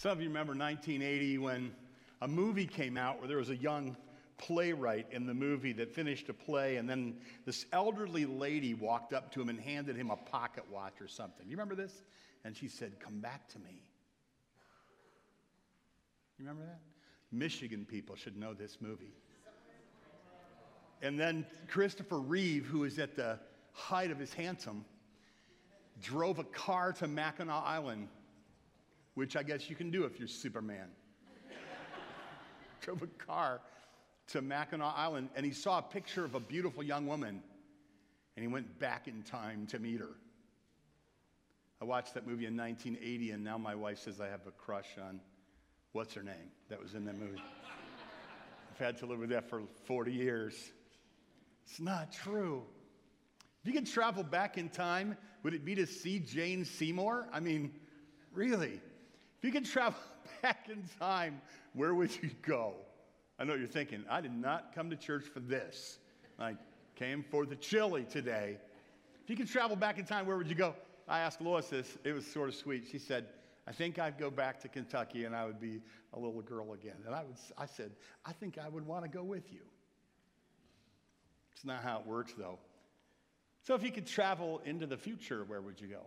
Some of you remember 1980 when a movie came out where there was a young playwright in the movie that finished a play, and then this elderly lady walked up to him and handed him a pocket watch or something. You remember this? And she said, Come back to me. You remember that? Michigan people should know this movie. And then Christopher Reeve, who is at the height of his handsome, drove a car to Mackinac Island which I guess you can do if you're Superman. Drove a car to Mackinac Island and he saw a picture of a beautiful young woman and he went back in time to meet her. I watched that movie in 1980 and now my wife says I have a crush on what's her name that was in that movie. I've had to live with that for 40 years. It's not true. If you could travel back in time, would it be to see Jane Seymour? I mean, really? If you could travel back in time, where would you go? I know what you're thinking. I did not come to church for this. I came for the chili today. If you could travel back in time, where would you go? I asked Lois this. It was sort of sweet. She said, I think I'd go back to Kentucky and I would be a little girl again. And I, would, I said, I think I would want to go with you. It's not how it works, though. So if you could travel into the future, where would you go?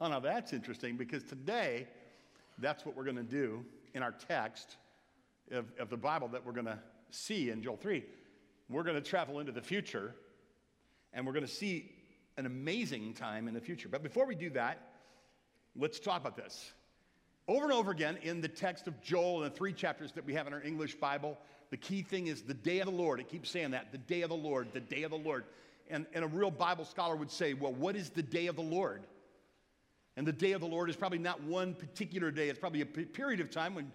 Oh, now that's interesting because today, that's what we're going to do in our text of, of the Bible that we're going to see in Joel 3. We're going to travel into the future and we're going to see an amazing time in the future. But before we do that, let's talk about this. Over and over again in the text of Joel and the three chapters that we have in our English Bible, the key thing is the day of the Lord. It keeps saying that the day of the Lord, the day of the Lord. And, and a real Bible scholar would say, well, what is the day of the Lord? And the day of the Lord is probably not one particular day, it's probably a period of time when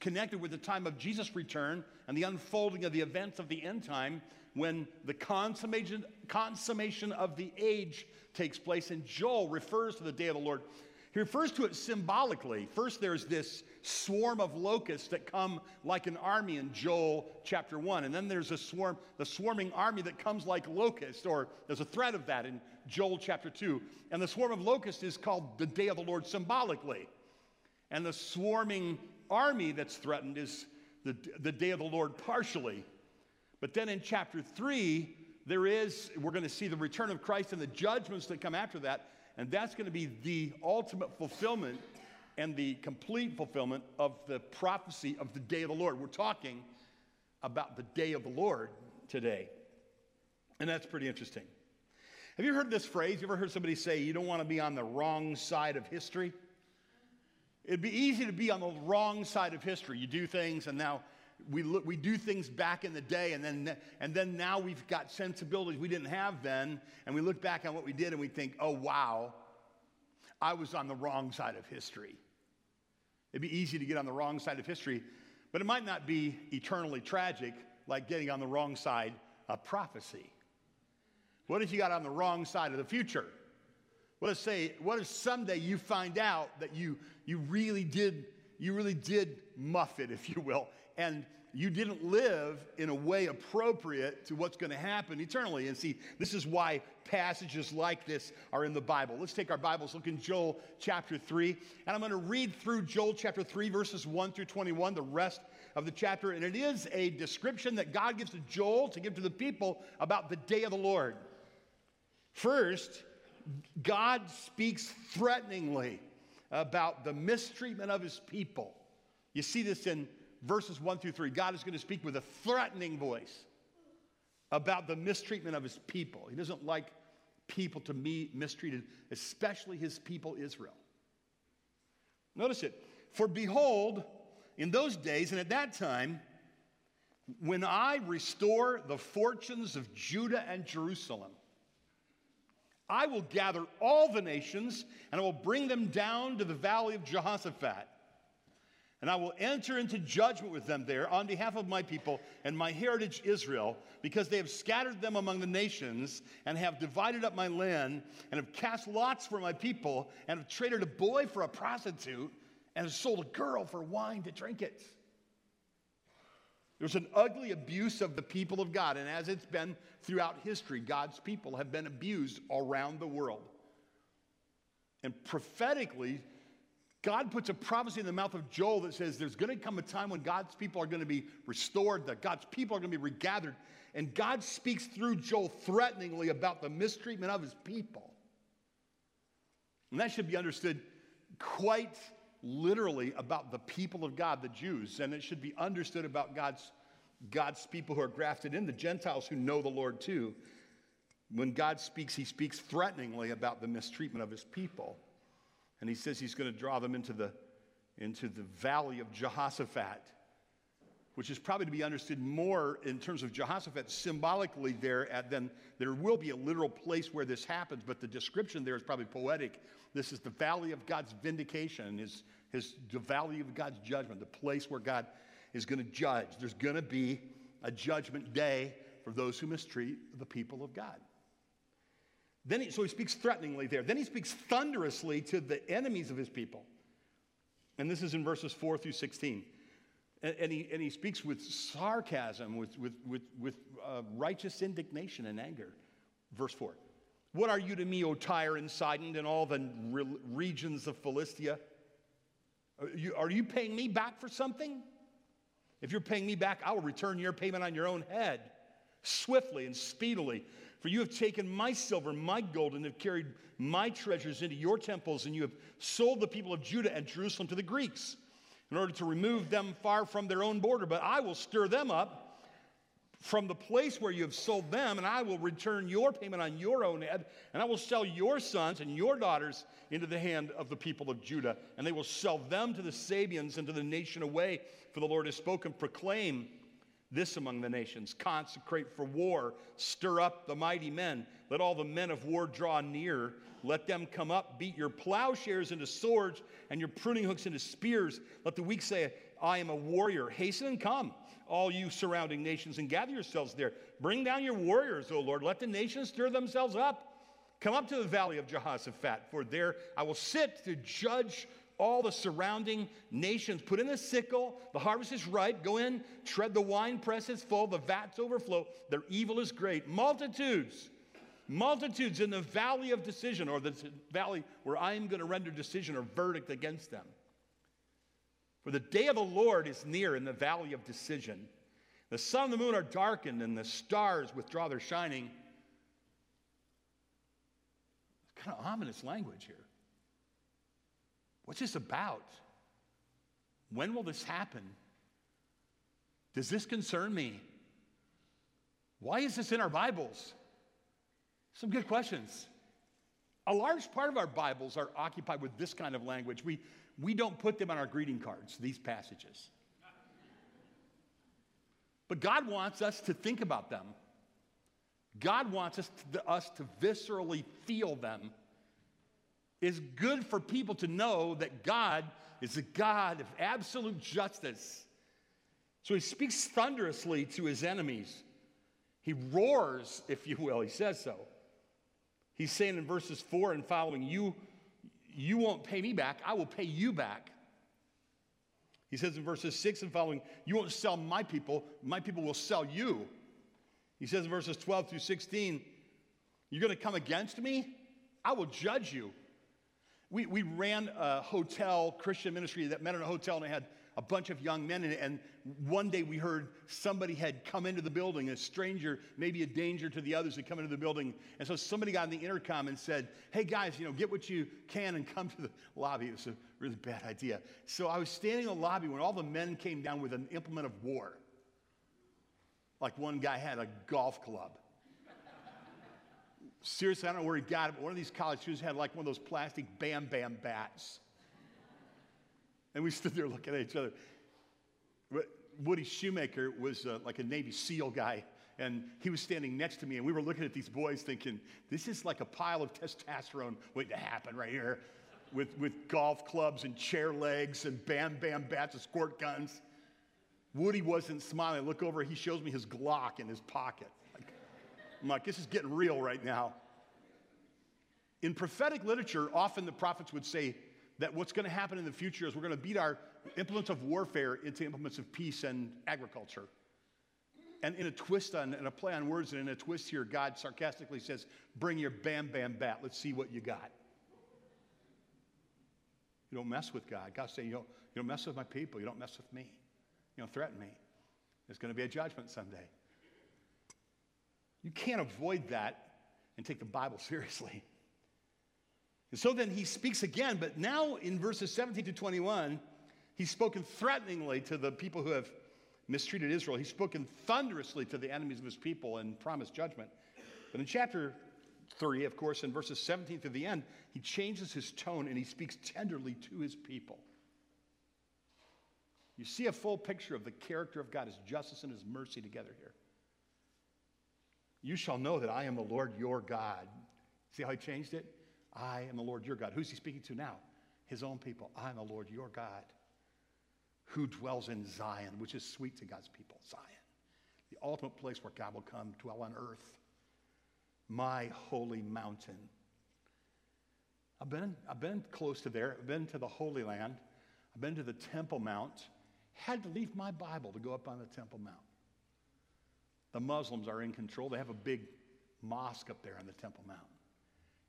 connected with the time of Jesus' return and the unfolding of the events of the end time when the consummation, consummation of the age takes place. And Joel refers to the day of the Lord. He refers to it symbolically. First, there's this swarm of locusts that come like an army in Joel chapter 1. And then there's a swarm, the swarming army that comes like locusts, or there's a threat of that in Joel chapter 2. And the swarm of locusts is called the day of the Lord symbolically. And the swarming army that's threatened is the, the day of the Lord partially. But then in chapter 3, there is, we're going to see the return of Christ and the judgments that come after that. And that's going to be the ultimate fulfillment and the complete fulfillment of the prophecy of the day of the Lord. We're talking about the day of the Lord today. And that's pretty interesting. Have you heard this phrase? You ever heard somebody say, you don't want to be on the wrong side of history? It'd be easy to be on the wrong side of history. You do things, and now we, look, we do things back in the day, and then, and then now we've got sensibilities we didn't have then, and we look back on what we did and we think, oh, wow, I was on the wrong side of history. It'd be easy to get on the wrong side of history, but it might not be eternally tragic like getting on the wrong side of prophecy. What if you got on the wrong side of the future? What if say, what if someday you find out that you you really did you really did muff it, if you will, and you didn't live in a way appropriate to what's going to happen eternally. And see, this is why passages like this are in the Bible. Let's take our Bibles, look in Joel chapter 3, and I'm going to read through Joel chapter 3, verses 1 through 21, the rest of the chapter. And it is a description that God gives to Joel to give to the people about the day of the Lord. First, God speaks threateningly about the mistreatment of his people. You see this in verses 1 through 3, God is going to speak with a threatening voice about the mistreatment of his people. He doesn't like people to be mistreated, especially his people Israel. Notice it. For behold, in those days and at that time, when I restore the fortunes of Judah and Jerusalem, I will gather all the nations and I will bring them down to the valley of Jehoshaphat. And I will enter into judgment with them there on behalf of my people and my heritage Israel, because they have scattered them among the nations and have divided up my land and have cast lots for my people and have traded a boy for a prostitute and have sold a girl for wine to drink it. There's an ugly abuse of the people of God, and as it's been throughout history, God's people have been abused around the world. And prophetically, God puts a prophecy in the mouth of Joel that says there's going to come a time when God's people are going to be restored, that God's people are going to be regathered. And God speaks through Joel threateningly about the mistreatment of his people. And that should be understood quite literally about the people of God, the Jews, and it should be understood about God's, God's people who are grafted in, the Gentiles who know the Lord too. When God speaks, he speaks threateningly about the mistreatment of his people. And he says he's going to draw them into the, into the valley of Jehoshaphat, which is probably to be understood more in terms of Jehoshaphat symbolically there, at, then there will be a literal place where this happens, but the description there is probably poetic. This is the valley of God's vindication, his, his, the valley of God's judgment, the place where God is going to judge. There's going to be a judgment day for those who mistreat the people of God. Then he, so he speaks threateningly there. Then he speaks thunderously to the enemies of his people. And this is in verses 4 through 16. And, and he, and he speaks with sarcasm, with, with, with, with uh, righteous indignation and anger. Verse 4 What are you to me, O Tyre and Sidon, and all the re- regions of Philistia? Are you, are you paying me back for something? If you're paying me back, I will return your payment on your own head, swiftly and speedily. For you have taken my silver, my gold, and have carried my treasures into your temples, and you have sold the people of Judah and Jerusalem to the Greeks in order to remove them far from their own border. But I will stir them up from the place where you have sold them, and I will return your payment on your own head, and I will sell your sons and your daughters into the hand of the people of Judah, and they will sell them to the Sabeans and to the nation away. For the Lord has spoken, proclaim this among the nations consecrate for war, stir up the mighty men. Let all the men of war draw near. Let them come up, beat your plowshares into swords and your pruning hooks into spears. Let the weak say, I am a warrior. Hasten and come, all you surrounding nations, and gather yourselves there. Bring down your warriors, O Lord. Let the nations stir themselves up. Come up to the valley of Jehoshaphat, for there I will sit to judge all the surrounding nations. Put in the sickle, the harvest is ripe. Go in, tread the wine press is full, the vats overflow. Their evil is great. Multitudes, multitudes in the valley of decision, or the valley where I am going to render decision or verdict against them. For the day of the Lord is near in the valley of decision. The sun and the moon are darkened, and the stars withdraw their shining. It's kind of ominous language here. What's this about? When will this happen? Does this concern me? Why is this in our Bibles? Some good questions. A large part of our Bibles are occupied with this kind of language. We, we don't put them on our greeting cards, these passages. But God wants us to think about them. God wants us to, us to viscerally feel them it's good for people to know that God is a God of absolute justice. So he speaks thunderously to his enemies. He roars, if you will. He says so. He's saying in verses 4 and following, You, you won't pay me back, I will pay you back. He says in verses 6 and following, You won't sell my people, my people will sell you. He says in verses 12 through 16, You're going to come against me? I will judge you. We, we ran a hotel Christian ministry that met in a hotel and had a bunch of young men in it. And one day we heard somebody had come into the building, a stranger, maybe a danger to the others, had come into the building. And so somebody got on the intercom and said, Hey guys, you know, get what you can and come to the lobby. It was a really bad idea. So I was standing in the lobby when all the men came down with an implement of war. Like one guy had a golf club. Seriously, I don't know where he got it, but one of these college students had like one of those plastic bam bam bats. And we stood there looking at each other. Woody Shoemaker was uh, like a Navy SEAL guy, and he was standing next to me, and we were looking at these boys thinking, this is like a pile of testosterone waiting to happen right here with, with golf clubs and chair legs and bam bam bats and squirt guns. Woody wasn't smiling. I look over, he shows me his Glock in his pocket. I'm like, this is getting real right now. In prophetic literature, often the prophets would say that what's going to happen in the future is we're going to beat our implements of warfare into implements of peace and agriculture. And in a twist on, in a play on words, and in a twist here, God sarcastically says, Bring your bam bam bat. Let's see what you got. You don't mess with God. God's saying, you don't, you don't mess with my people. You don't mess with me. You don't threaten me. There's going to be a judgment someday. You can't avoid that and take the Bible seriously. And so then he speaks again, but now in verses 17 to 21, he's spoken threateningly to the people who have mistreated Israel. He's spoken thunderously to the enemies of his people and promised judgment. But in chapter 3, of course, in verses 17 to the end, he changes his tone and he speaks tenderly to his people. You see a full picture of the character of God, his justice and his mercy together here. You shall know that I am the Lord your God. See how he changed it? I am the Lord your God. Who's he speaking to now? His own people. I am the Lord your God who dwells in Zion, which is sweet to God's people. Zion, the ultimate place where God will come dwell on earth. My holy mountain. I've been, I've been close to there. I've been to the Holy Land. I've been to the Temple Mount. Had to leave my Bible to go up on the Temple Mount. The Muslims are in control. They have a big mosque up there on the Temple Mount.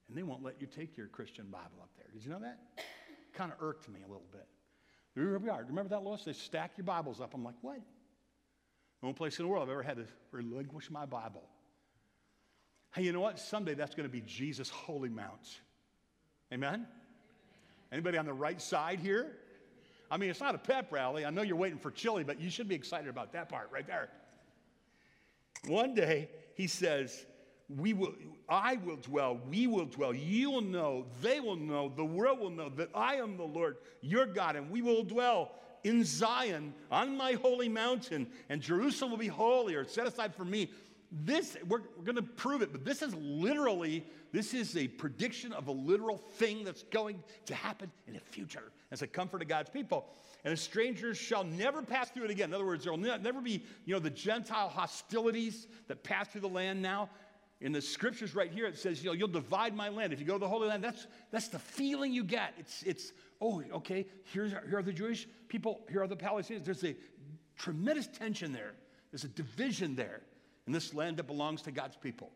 And they won't let you take your Christian Bible up there. Did you know that? kind of irked me a little bit. Here we are. Remember that, Lois? They stack your Bibles up. I'm like, what? The only place in the world I've ever had to relinquish my Bible. Hey, you know what? Someday that's going to be Jesus' holy mount. Amen? Anybody on the right side here? I mean, it's not a pep rally. I know you're waiting for chili, but you should be excited about that part right there. One day, he says, we will, I will dwell, we will dwell, you will know, they will know, the world will know that I am the Lord, your God, and we will dwell in Zion on my holy mountain, and Jerusalem will be holy set aside for me. This, we're, we're going to prove it, but this is literally, this is a prediction of a literal thing that's going to happen in the future as a comfort to God's people. And the strangers shall never pass through it again. In other words, there will never be, you know, the Gentile hostilities that pass through the land now in the scriptures right here, it says, you know, you'll divide my land. If you go to the Holy Land, that's, that's the feeling you get. It's, it's oh, okay, here's, here are the Jewish people, here are the Palestinians. There's a tremendous tension there. There's a division there in this land that belongs to God's people.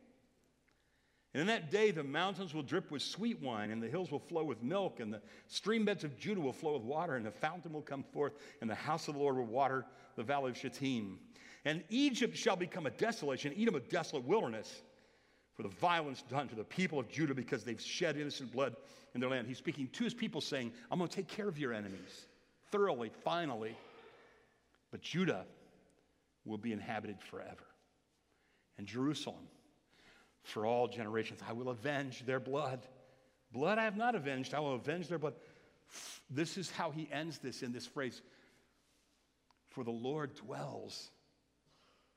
And in that day, the mountains will drip with sweet wine, and the hills will flow with milk, and the stream beds of Judah will flow with water, and the fountain will come forth, and the house of the Lord will water the valley of Shittim. And Egypt shall become a desolation, Edom a desolate wilderness for the violence done to the people of Judah because they've shed innocent blood in their land. He's speaking to his people, saying, I'm going to take care of your enemies thoroughly, finally. But Judah will be inhabited forever. And Jerusalem, for all generations, I will avenge their blood. Blood I have not avenged, I will avenge their blood. This is how he ends this in this phrase For the Lord dwells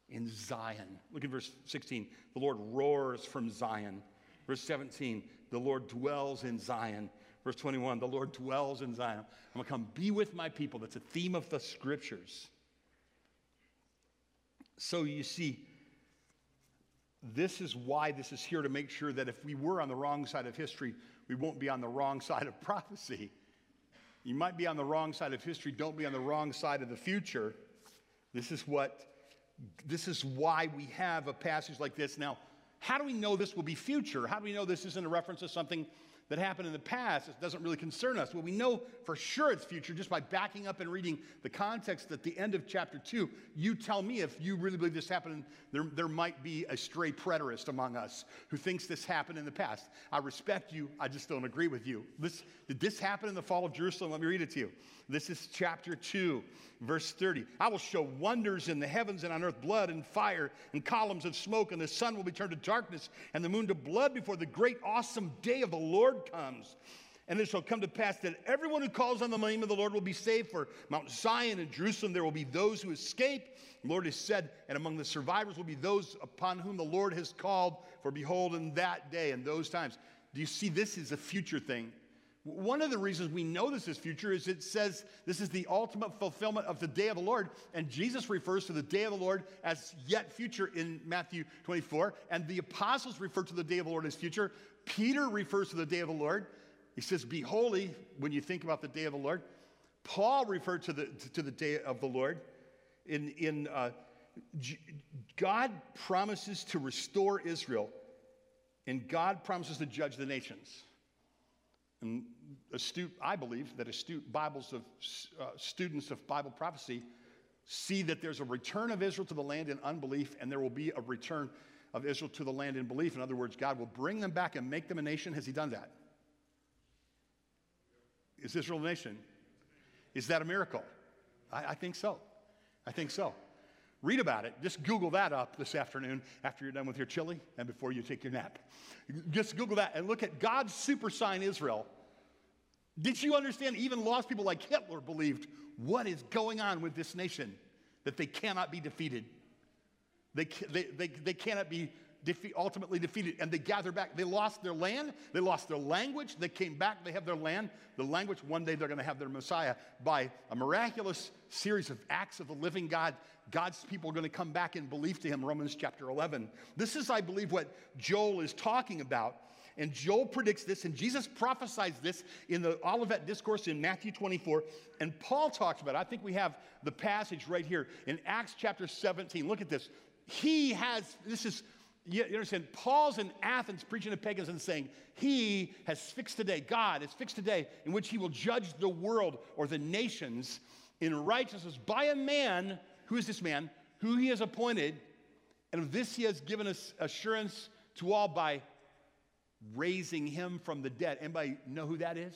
in Zion. Look at verse 16. The Lord roars from Zion. Verse 17, the Lord dwells in Zion. Verse 21, the Lord dwells in Zion. I'm going to come be with my people. That's a theme of the scriptures. So you see, this is why this is here to make sure that if we were on the wrong side of history, we won't be on the wrong side of prophecy. You might be on the wrong side of history, don't be on the wrong side of the future. This is what this is why we have a passage like this. Now, how do we know this will be future? How do we know this isn't a reference to something that happened in the past, it doesn't really concern us. Well, we know for sure it's future just by backing up and reading the context at the end of chapter 2. You tell me if you really believe this happened. There, there might be a stray preterist among us who thinks this happened in the past. I respect you, I just don't agree with you. This, did this happen in the fall of Jerusalem? Let me read it to you. This is chapter 2, verse 30. I will show wonders in the heavens and on earth blood and fire and columns of smoke, and the sun will be turned to darkness and the moon to blood before the great, awesome day of the Lord comes. And it shall come to pass that everyone who calls on the name of the Lord will be saved. For Mount Zion and Jerusalem there will be those who escape. The Lord has said, and among the survivors will be those upon whom the Lord has called. For behold, in that day and those times. Do you see this is a future thing? One of the reasons we know this is future is it says this is the ultimate fulfillment of the day of the Lord. And Jesus refers to the day of the Lord as yet future in Matthew 24. And the apostles refer to the day of the Lord as future. Peter refers to the day of the Lord. He says, Be holy when you think about the day of the Lord. Paul referred to the, to the day of the Lord. In, in uh, G- God promises to restore Israel, and God promises to judge the nations. And astute, I believe that astute Bibles of uh, students of Bible prophecy see that there's a return of Israel to the land in unbelief, and there will be a return of Israel to the land in belief. In other words, God will bring them back and make them a nation. Has He done that? Is Israel a nation? Is that a miracle? I, I think so. I think so. Read about it. Just Google that up this afternoon after you're done with your chili and before you take your nap. Just Google that and look at God's super sign Israel. Did you understand? Even lost people like Hitler believed what is going on with this nation, that they cannot be defeated. They, they, they, they cannot be defeat, ultimately defeated. And they gather back. They lost their land, they lost their language. They came back, they have their land, the language. One day they're going to have their Messiah by a miraculous series of acts of the living God. God's people are going to come back in belief to him, Romans chapter 11. This is, I believe, what Joel is talking about. And Joel predicts this, and Jesus prophesies this in the Olivet Discourse in Matthew 24. And Paul talks about it. I think we have the passage right here in Acts chapter 17. Look at this. He has, this is, you understand, Paul's in Athens preaching to pagans and saying, He has fixed a day, God has fixed a day in which He will judge the world or the nations in righteousness by a man, who is this man, who He has appointed. And of this He has given us assurance to all by raising him from the dead. Anybody know who that is?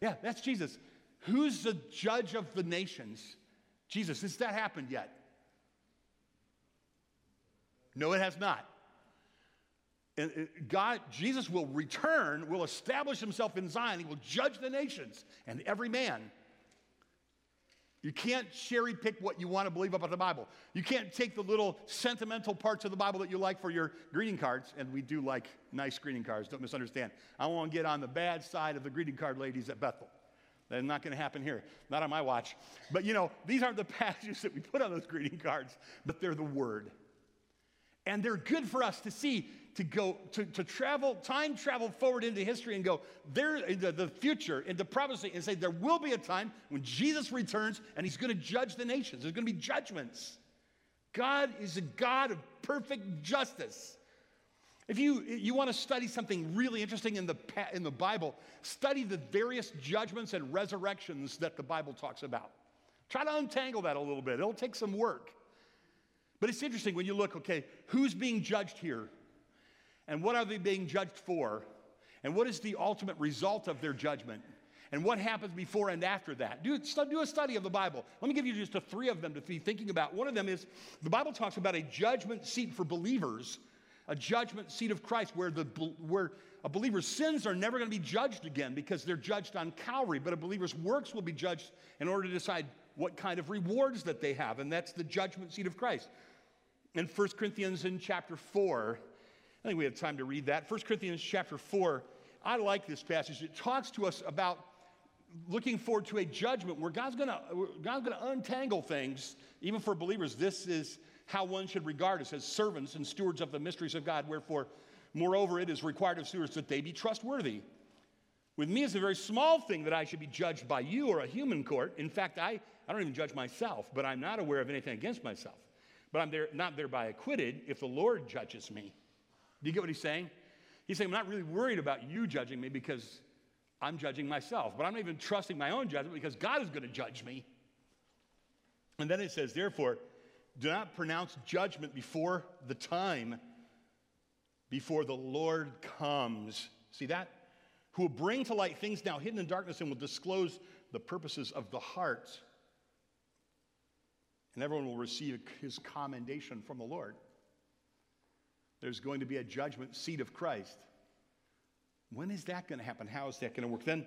Yeah, that's Jesus. Who's the judge of the nations? Jesus. Has that happened yet? No, it has not. And uh, God, Jesus will return, will establish himself in Zion. He will judge the nations and every man. You can't cherry pick what you want to believe about the Bible. You can't take the little sentimental parts of the Bible that you like for your greeting cards, and we do like nice greeting cards, don't misunderstand. I want to get on the bad side of the greeting card ladies at Bethel. That's not going to happen here, not on my watch. But you know, these aren't the passages that we put on those greeting cards, but they're the Word. And they're good for us to see, to go, to, to travel, time travel forward into history and go there into the future, into prophecy, and say there will be a time when Jesus returns and he's going to judge the nations. There's going to be judgments. God is a God of perfect justice. If you, you want to study something really interesting in the, in the Bible, study the various judgments and resurrections that the Bible talks about. Try to untangle that a little bit. It'll take some work. But it's interesting when you look, okay, who's being judged here? And what are they being judged for? And what is the ultimate result of their judgment? And what happens before and after that? Do, do a study of the Bible. Let me give you just a three of them to be thinking about. One of them is the Bible talks about a judgment seat for believers, a judgment seat of Christ where, the, where a believer's sins are never going to be judged again because they're judged on Calvary, but a believer's works will be judged in order to decide what kind of rewards that they have, and that's the judgment seat of Christ. In 1 Corinthians in chapter 4, I think we have time to read that. 1 Corinthians chapter 4, I like this passage. It talks to us about looking forward to a judgment where God's gonna, God's gonna untangle things, even for believers. This is how one should regard us as servants and stewards of the mysteries of God. Wherefore, moreover, it is required of stewards that they be trustworthy. With me, it's a very small thing that I should be judged by you or a human court. In fact, I, I don't even judge myself, but I'm not aware of anything against myself but I'm there, not thereby acquitted if the Lord judges me. Do you get what he's saying? He's saying, I'm not really worried about you judging me because I'm judging myself, but I'm not even trusting my own judgment because God is going to judge me. And then it says, therefore, do not pronounce judgment before the time, before the Lord comes. See that? Who will bring to light things now hidden in darkness and will disclose the purposes of the heart. And everyone will receive his commendation from the Lord. There's going to be a judgment seat of Christ. When is that going to happen? How is that going to work? Then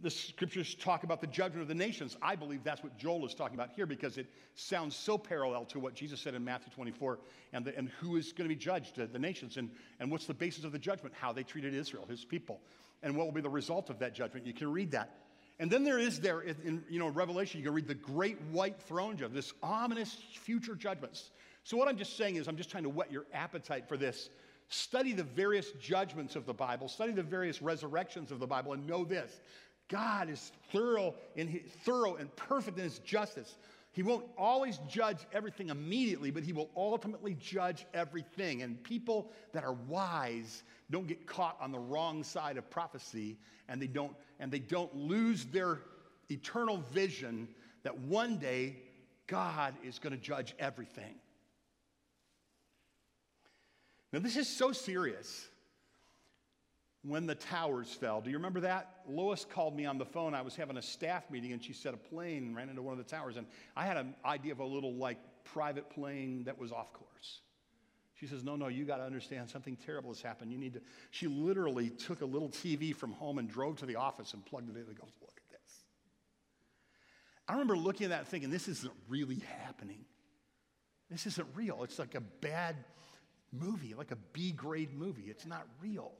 the scriptures talk about the judgment of the nations. I believe that's what Joel is talking about here because it sounds so parallel to what Jesus said in Matthew 24 and, the, and who is going to be judged, uh, the nations, and, and what's the basis of the judgment, how they treated Israel, his people, and what will be the result of that judgment. You can read that. And then there is there in, you know Revelation, you can read the great white throne judgment, this ominous future judgments. So what I'm just saying is I'm just trying to whet your appetite for this. Study the various judgments of the Bible, study the various resurrections of the Bible, and know this God is thorough, in his, thorough and perfect in his justice. He won't always judge everything immediately, but he will ultimately judge everything. And people that are wise don't get caught on the wrong side of prophecy, and they don't, and they don't lose their eternal vision that one day God is going to judge everything. Now, this is so serious when the towers fell. Do you remember that? Lois called me on the phone. I was having a staff meeting and she said a plane ran into one of the towers. And I had an idea of a little like private plane that was off course. She says, No, no, you got to understand something terrible has happened. You need to. She literally took a little TV from home and drove to the office and plugged it in and goes, Look at this. I remember looking at that thinking, This isn't really happening. This isn't real. It's like a bad movie, like a B grade movie. It's not real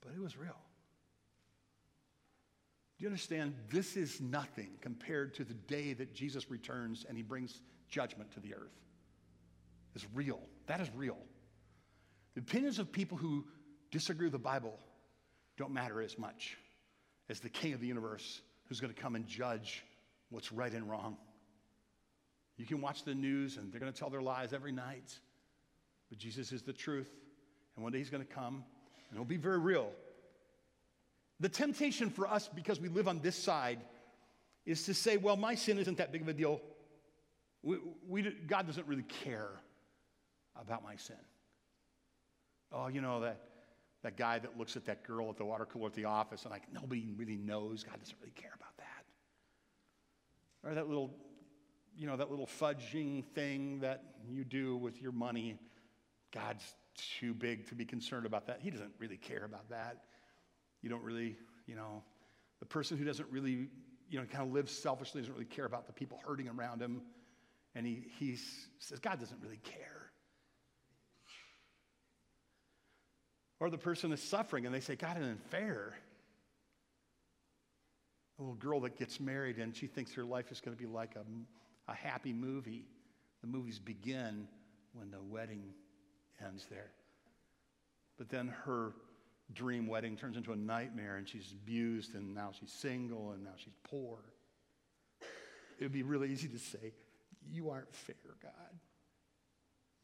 but it was real. Do you understand? This is nothing compared to the day that Jesus returns and he brings judgment to the earth. It's real. That is real. The opinions of people who disagree with the Bible don't matter as much as the king of the universe who's going to come and judge what's right and wrong. You can watch the news and they're going to tell their lies every night, but Jesus is the truth. And one day he's going to come and it'll be very real. The temptation for us, because we live on this side, is to say, well, my sin isn't that big of a deal. We, we, God doesn't really care about my sin. Oh, you know, that, that guy that looks at that girl at the water cooler at the office and like, nobody really knows. God doesn't really care about that. Or that little, you know, that little fudging thing that you do with your money. God's too big to be concerned about that. He doesn't really care about that. You don't really, you know, the person who doesn't really, you know, kind of lives selfishly, doesn't really care about the people hurting around him. And he, he says, God doesn't really care. Or the person is suffering and they say, God isn't fair. A little girl that gets married and she thinks her life is going to be like a, a happy movie. The movies begin when the wedding ends there. But then her dream wedding turns into a nightmare and she's abused and now she's single and now she's poor. It would be really easy to say, You aren't fair, God.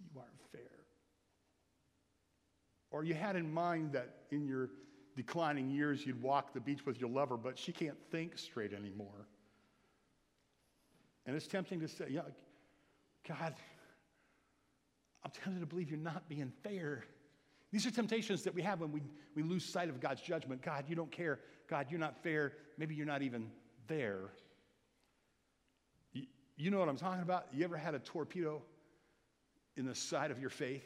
You aren't fair. Or you had in mind that in your declining years you'd walk the beach with your lover, but she can't think straight anymore. And it's tempting to say, yeah, God, I'm tempted to believe you're not being fair. These are temptations that we have when we, we lose sight of God's judgment. God, you don't care. God, you're not fair. Maybe you're not even there. You, you know what I'm talking about? You ever had a torpedo in the side of your faith?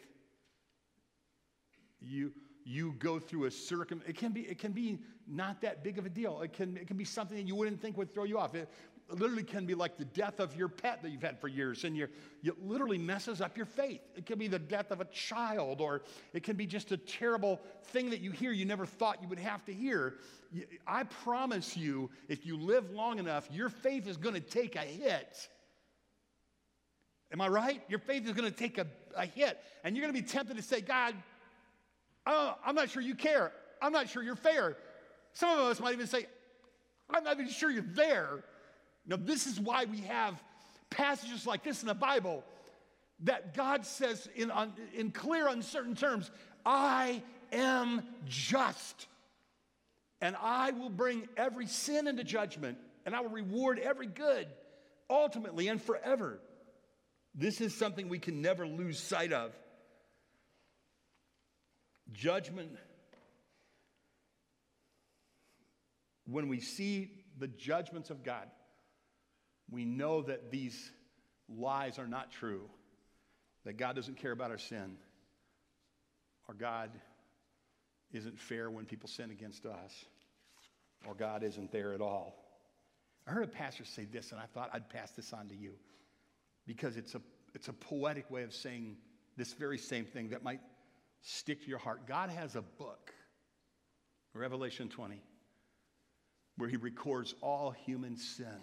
You, you go through a circum it can be it can be not that big of a deal it can it can be something that you wouldn't think would throw you off it, literally can be like the death of your pet that you've had for years, and it literally messes up your faith. It can be the death of a child, or it can be just a terrible thing that you hear you never thought you would have to hear. I promise you, if you live long enough, your faith is going to take a hit. Am I right? Your faith is going to take a, a hit, and you're going to be tempted to say, God, oh, I'm not sure you care. I'm not sure you're fair. Some of us might even say, I'm not even sure you're there. Now, this is why we have passages like this in the Bible that God says in, in clear, uncertain terms, I am just. And I will bring every sin into judgment, and I will reward every good, ultimately and forever. This is something we can never lose sight of. Judgment, when we see the judgments of God, we know that these lies are not true, that God doesn't care about our sin, or God isn't fair when people sin against us, or God isn't there at all. I heard a pastor say this, and I thought I'd pass this on to you because it's a, it's a poetic way of saying this very same thing that might stick to your heart. God has a book, Revelation 20, where he records all human sin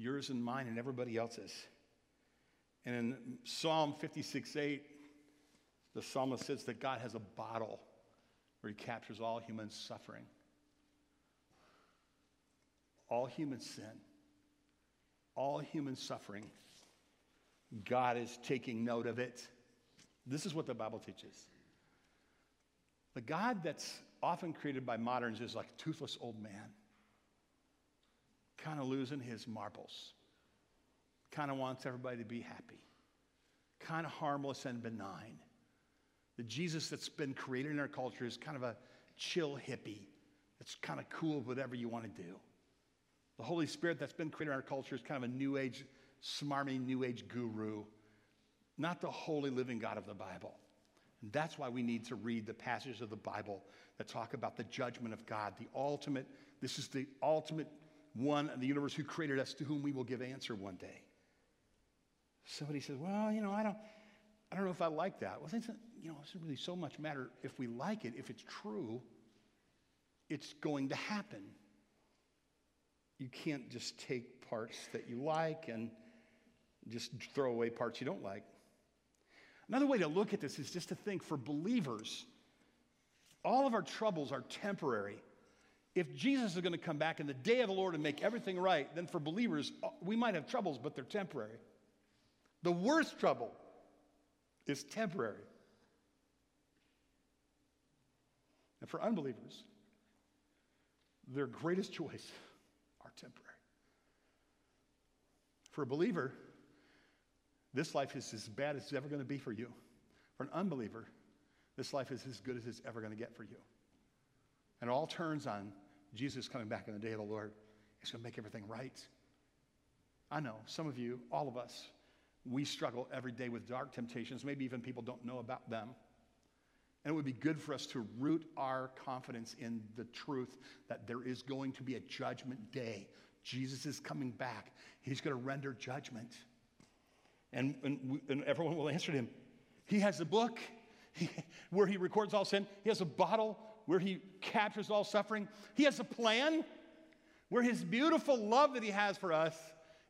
yours and mine and everybody else's. And in Psalm 56 8, the psalmist says that God has a bottle where he captures all human suffering, all human sin, all human suffering. God is taking note of it. This is what the Bible teaches. The God that's often created by moderns is like a toothless old man, kind of losing his marbles, kind of wants everybody to be happy, kind of harmless and benign. The Jesus that's been created in our culture is kind of a chill hippie that's kind of cool whatever you want to do. The Holy Spirit that's been created in our culture is kind of a new age, smarmy new age guru, not the holy living God of the Bible. And that's why we need to read the passages of the Bible that talk about the judgment of God, the ultimate, this is the ultimate one in the universe who created us to whom we will give answer one day. Somebody says, Well, you know, I don't, I don't know if I like that. Well, it's, you know, it doesn't really so much matter if we like it. If it's true, it's going to happen. You can't just take parts that you like and just throw away parts you don't like. Another way to look at this is just to think for believers, all of our troubles are temporary. If Jesus is going to come back in the day of the Lord and make everything right, then for believers, uh, we might have troubles, but they're temporary. The worst trouble is temporary. And for unbelievers, their greatest joys are temporary. For a believer, this life is as bad as it's ever going to be for you. For an unbeliever, this life is as good as it's ever going to get for you. And it all turns on Jesus coming back in the day of the Lord. He's going to make everything right. I know some of you, all of us, we struggle every day with dark temptations. Maybe even people don't know about them. And it would be good for us to root our confidence in the truth that there is going to be a judgment day. Jesus is coming back, He's going to render judgment. And, and, and everyone will answer to him. He has a book where he records all sin, he has a bottle where he captures all suffering, he has a plan where his beautiful love that he has for us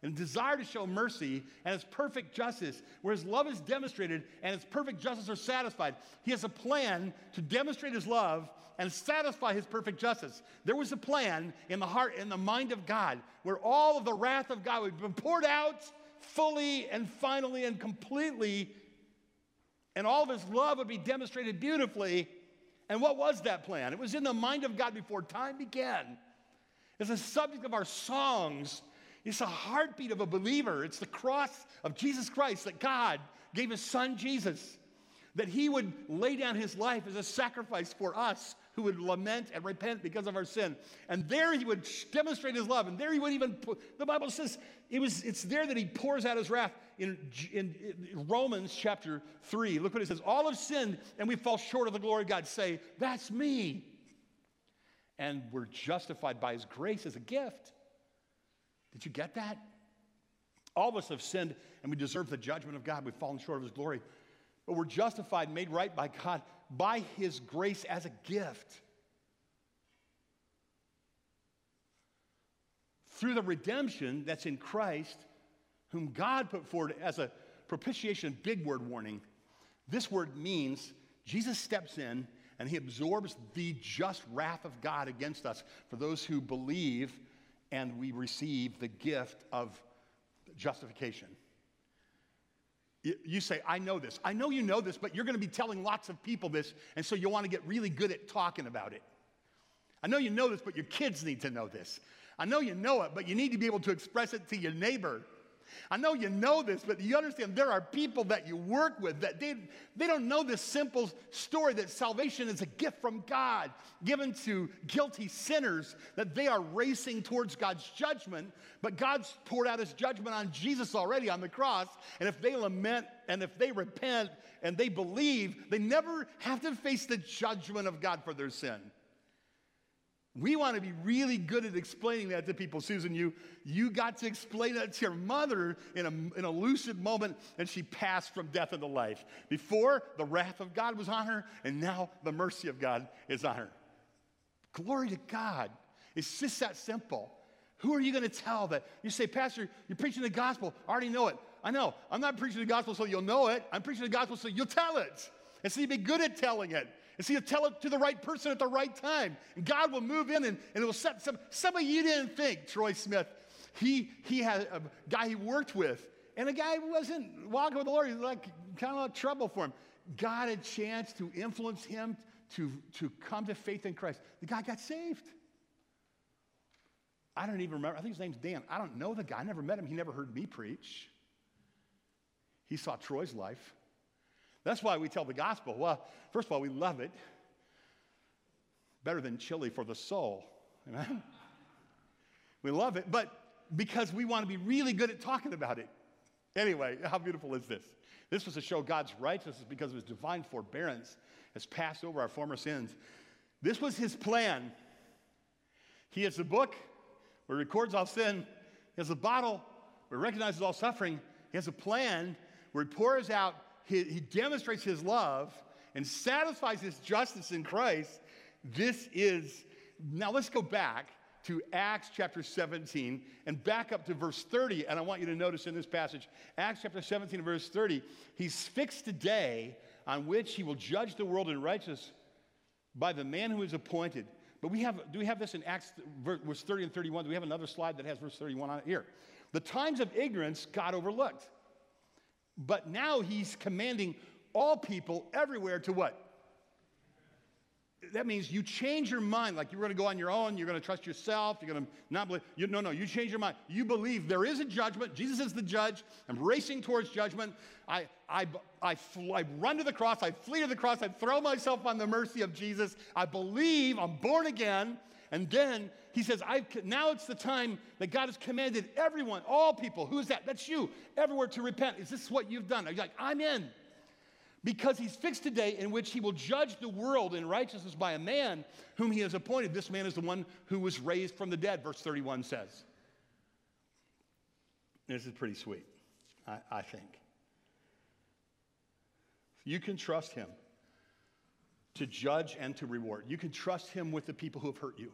and desire to show mercy and his perfect justice, where his love is demonstrated and his perfect justice are satisfied. He has a plan to demonstrate his love and satisfy his perfect justice. There was a plan in the heart and the mind of God where all of the wrath of God would be poured out fully and finally and completely, and all of his love would be demonstrated beautifully. And what was that plan? It was in the mind of God before time began. It's the subject of our songs it's the heartbeat of a believer. It's the cross of Jesus Christ that God gave his son Jesus, that he would lay down his life as a sacrifice for us who would lament and repent because of our sin. And there he would demonstrate his love. And there he would even, put, the Bible says, it was, it's there that he pours out his wrath. In, in, in Romans chapter 3, look what it says. All have sinned and we fall short of the glory of God. Say, that's me. And we're justified by his grace as a gift. Did you get that? All of us have sinned and we deserve the judgment of God. We've fallen short of His glory. But we're justified, made right by God by His grace as a gift. Through the redemption that's in Christ, whom God put forward as a propitiation, big word warning. This word means Jesus steps in and he absorbs the just wrath of God against us for those who believe and we receive the gift of justification. You, say, I know this. I know you know this, but you're going to be telling lots of people this, and so you want to get really good at talking about it. I know you know this, but your kids need to know this. I know you know it, but you need to be able to express it to your neighbor. I know you know this, but you understand there are people that you work with that they, they don't know this simple story that salvation is a gift from God given to guilty sinners, that they are racing towards God's judgment, but God's poured out his judgment on Jesus already on the cross. And if they lament and if they repent and they believe, they never have to face the judgment of God for their sin. We want to be really good at explaining that to people. Susan, you, you got to explain that to your mother in a, in a lucid moment, and she passed from death into life. Before, the wrath of God was on her, and now the mercy of God is on her. Glory to God. It's just that simple. Who are you going to tell that? You say, Pastor, you're preaching the gospel. I already know it. I know. I'm not preaching the gospel so you'll know it. I'm preaching the gospel so you'll tell it. And so you be good at telling it. And so you tell it to the right person at the right time. And God will move in and, and it will set some, Some of you didn't think, Troy Smith. He, he had a guy he worked with, and the guy wasn't walking with the Lord. He was like kind of a trouble for him. God had a chance to influence him to, to come to faith in Christ. The guy got saved. I don't even remember. I think his name's Dan. I don't know the guy. I never met him. He never heard me preach. He saw Troy's life. That's why we tell the gospel. Well, first of all, we love it. Better than chili for the soul. Amen? we love it, but because we want to be really good at talking about it. Anyway, how beautiful is this? This was to show God's righteousness because of his divine forbearance has passed over our former sins. This was his plan. He has a book where he records all sin. He has a bottle where he recognizes all suffering. He has a plan where he pours out he, he demonstrates his love and satisfies his justice in Christ. This is, now let's go back to Acts chapter 17 and back up to verse 30. And I want you to notice in this passage, Acts chapter 17, verse 30, he's fixed a day on which he will judge the world in righteousness by the man who is appointed. But we have, do we have this in Acts verse 30 and 31? Do we have another slide that has verse 31 on it? Here. The times of ignorance God overlooked. But now he's commanding all people everywhere to what? That means you change your mind. Like you're going to go on your own, you're going to trust yourself, you're going to not believe. You, no, no, you change your mind. You believe there is a judgment. Jesus is the judge. I'm racing towards judgment. I, I, I, fl- I run to the cross. I flee to the cross. I throw myself on the mercy of Jesus. I believe I'm born again. And then he says, I, now it's the time that God has commanded everyone, all people, who is that? That's you, everywhere to repent. Is this what you've done? Are you like, I'm in? Because he's fixed a day in which he will judge the world in righteousness by a man whom he has appointed. This man is the one who was raised from the dead, verse 31 says. This is pretty sweet, I, I think. You can trust him to judge and to reward. You can trust him with the people who have hurt you.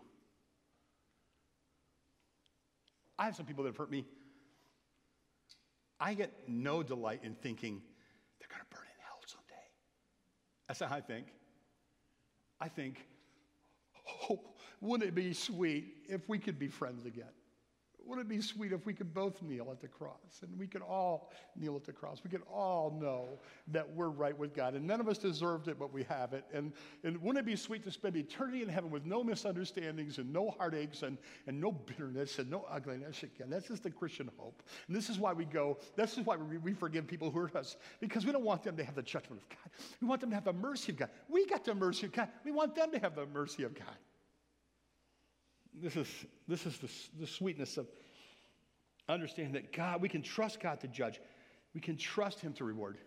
I have some people that have hurt me. I get no delight in thinking they're going to burn in hell someday. That's not how I think. I think, oh, wouldn't it be sweet if we could be friends again? Wouldn't it be sweet if we could both kneel at the cross and we could all kneel at the cross? We could all know that we're right with God. And none of us deserved it, but we have it. And, and wouldn't it be sweet to spend eternity in heaven with no misunderstandings and no heartaches and, and no bitterness and no ugliness again? That's just the Christian hope. And this is why we go, this is why we, we forgive people who hurt us, because we don't want them to have the judgment of God. We want them to have the mercy of God. We got the mercy of God. We want them to have the mercy of God. This is, this is the, the sweetness of understanding that God, we can trust God to judge. We can trust Him to reward.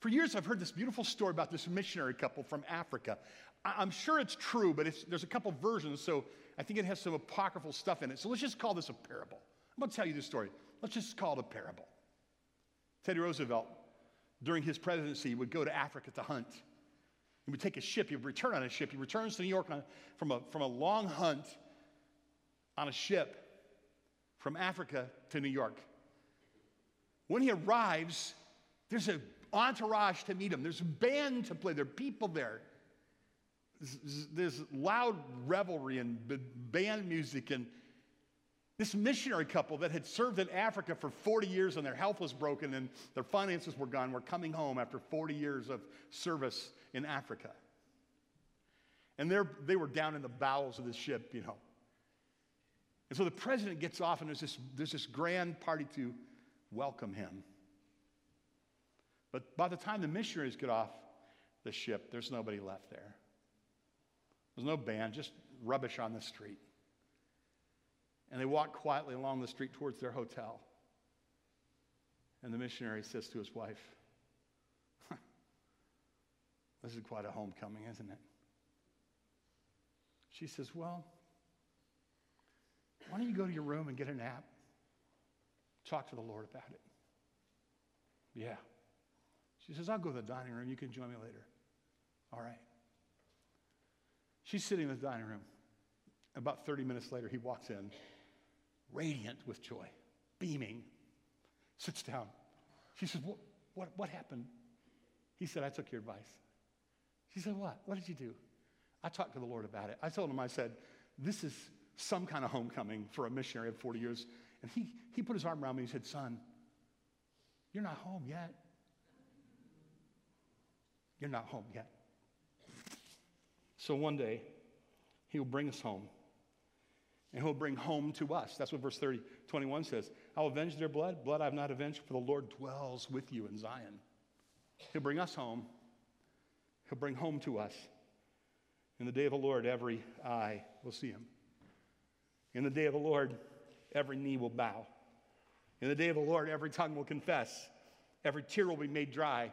For years, I've heard this beautiful story about this missionary couple from Africa. I, am sure it's true, but it's, there's a couple versions, so I think it has some apocryphal stuff in it. So let's just call this a parable. I'm going to tell you this story. Let's just call it a parable. Teddy Roosevelt, during his presidency, would go to Africa to hunt. He would take a ship, he would return on a ship. He returns to New York on, from, a, from a long hunt on a ship from Africa to New York. When he arrives, there's an entourage to meet him, there's a band to play, there are people there. There's, there's loud revelry and band music, and This missionary couple that had served in Africa for 40 years and their health was broken and their finances were gone were coming home after 40 years of service in Africa. And they're, were down in the bowels of the ship, you know. And so the president gets off, and there's this, there's this grand party to welcome him. But by the time the missionaries get off the ship, there's nobody left there. There's no band, just rubbish on the street. And they walk quietly along the street towards their hotel. And the missionary says to his wife, This is quite a homecoming, isn't it? She says, Well, why don't you go to your room and get a nap? Talk to the Lord about it. Yeah. She says, I'll go to the dining room. You can join me later. All right. She's sitting in the dining room. About 30 minutes later, he walks in, radiant with joy, beaming, sits down. She says, What, what, what happened? He said, I took your advice. She said, What? What did you do? I talked to the Lord about it. I told him, I said, This is some kind of homecoming for a missionary of 40 years. And he, he put his arm around me and said, Son, you're not home yet. You're not home yet. So one day, he will bring us home. And he'll bring home to us. That's what verse 30, 21 says. I'll avenge their blood. Blood I've not avenged, for the Lord dwells with you in Zion. He'll bring us home. He'll bring home to us. In the day of the Lord, every eye will see him. In the day of the Lord, every knee will bow. In the day of the Lord, every tongue will confess. Every tear will be made dry.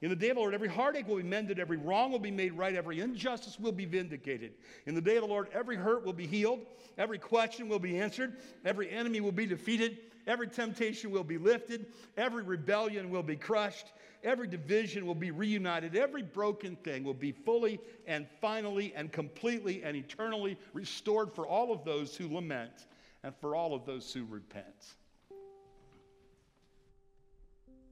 In the day of the Lord, every heartache will be mended, every wrong will be made right, every injustice will be vindicated. In the day of the Lord, every hurt will be healed, every question will be answered, every enemy will be defeated, every temptation will be lifted, every rebellion will be crushed, every division will be reunited, every broken thing will be fully and finally and completely and eternally restored for all of those who lament and for all of those who repent.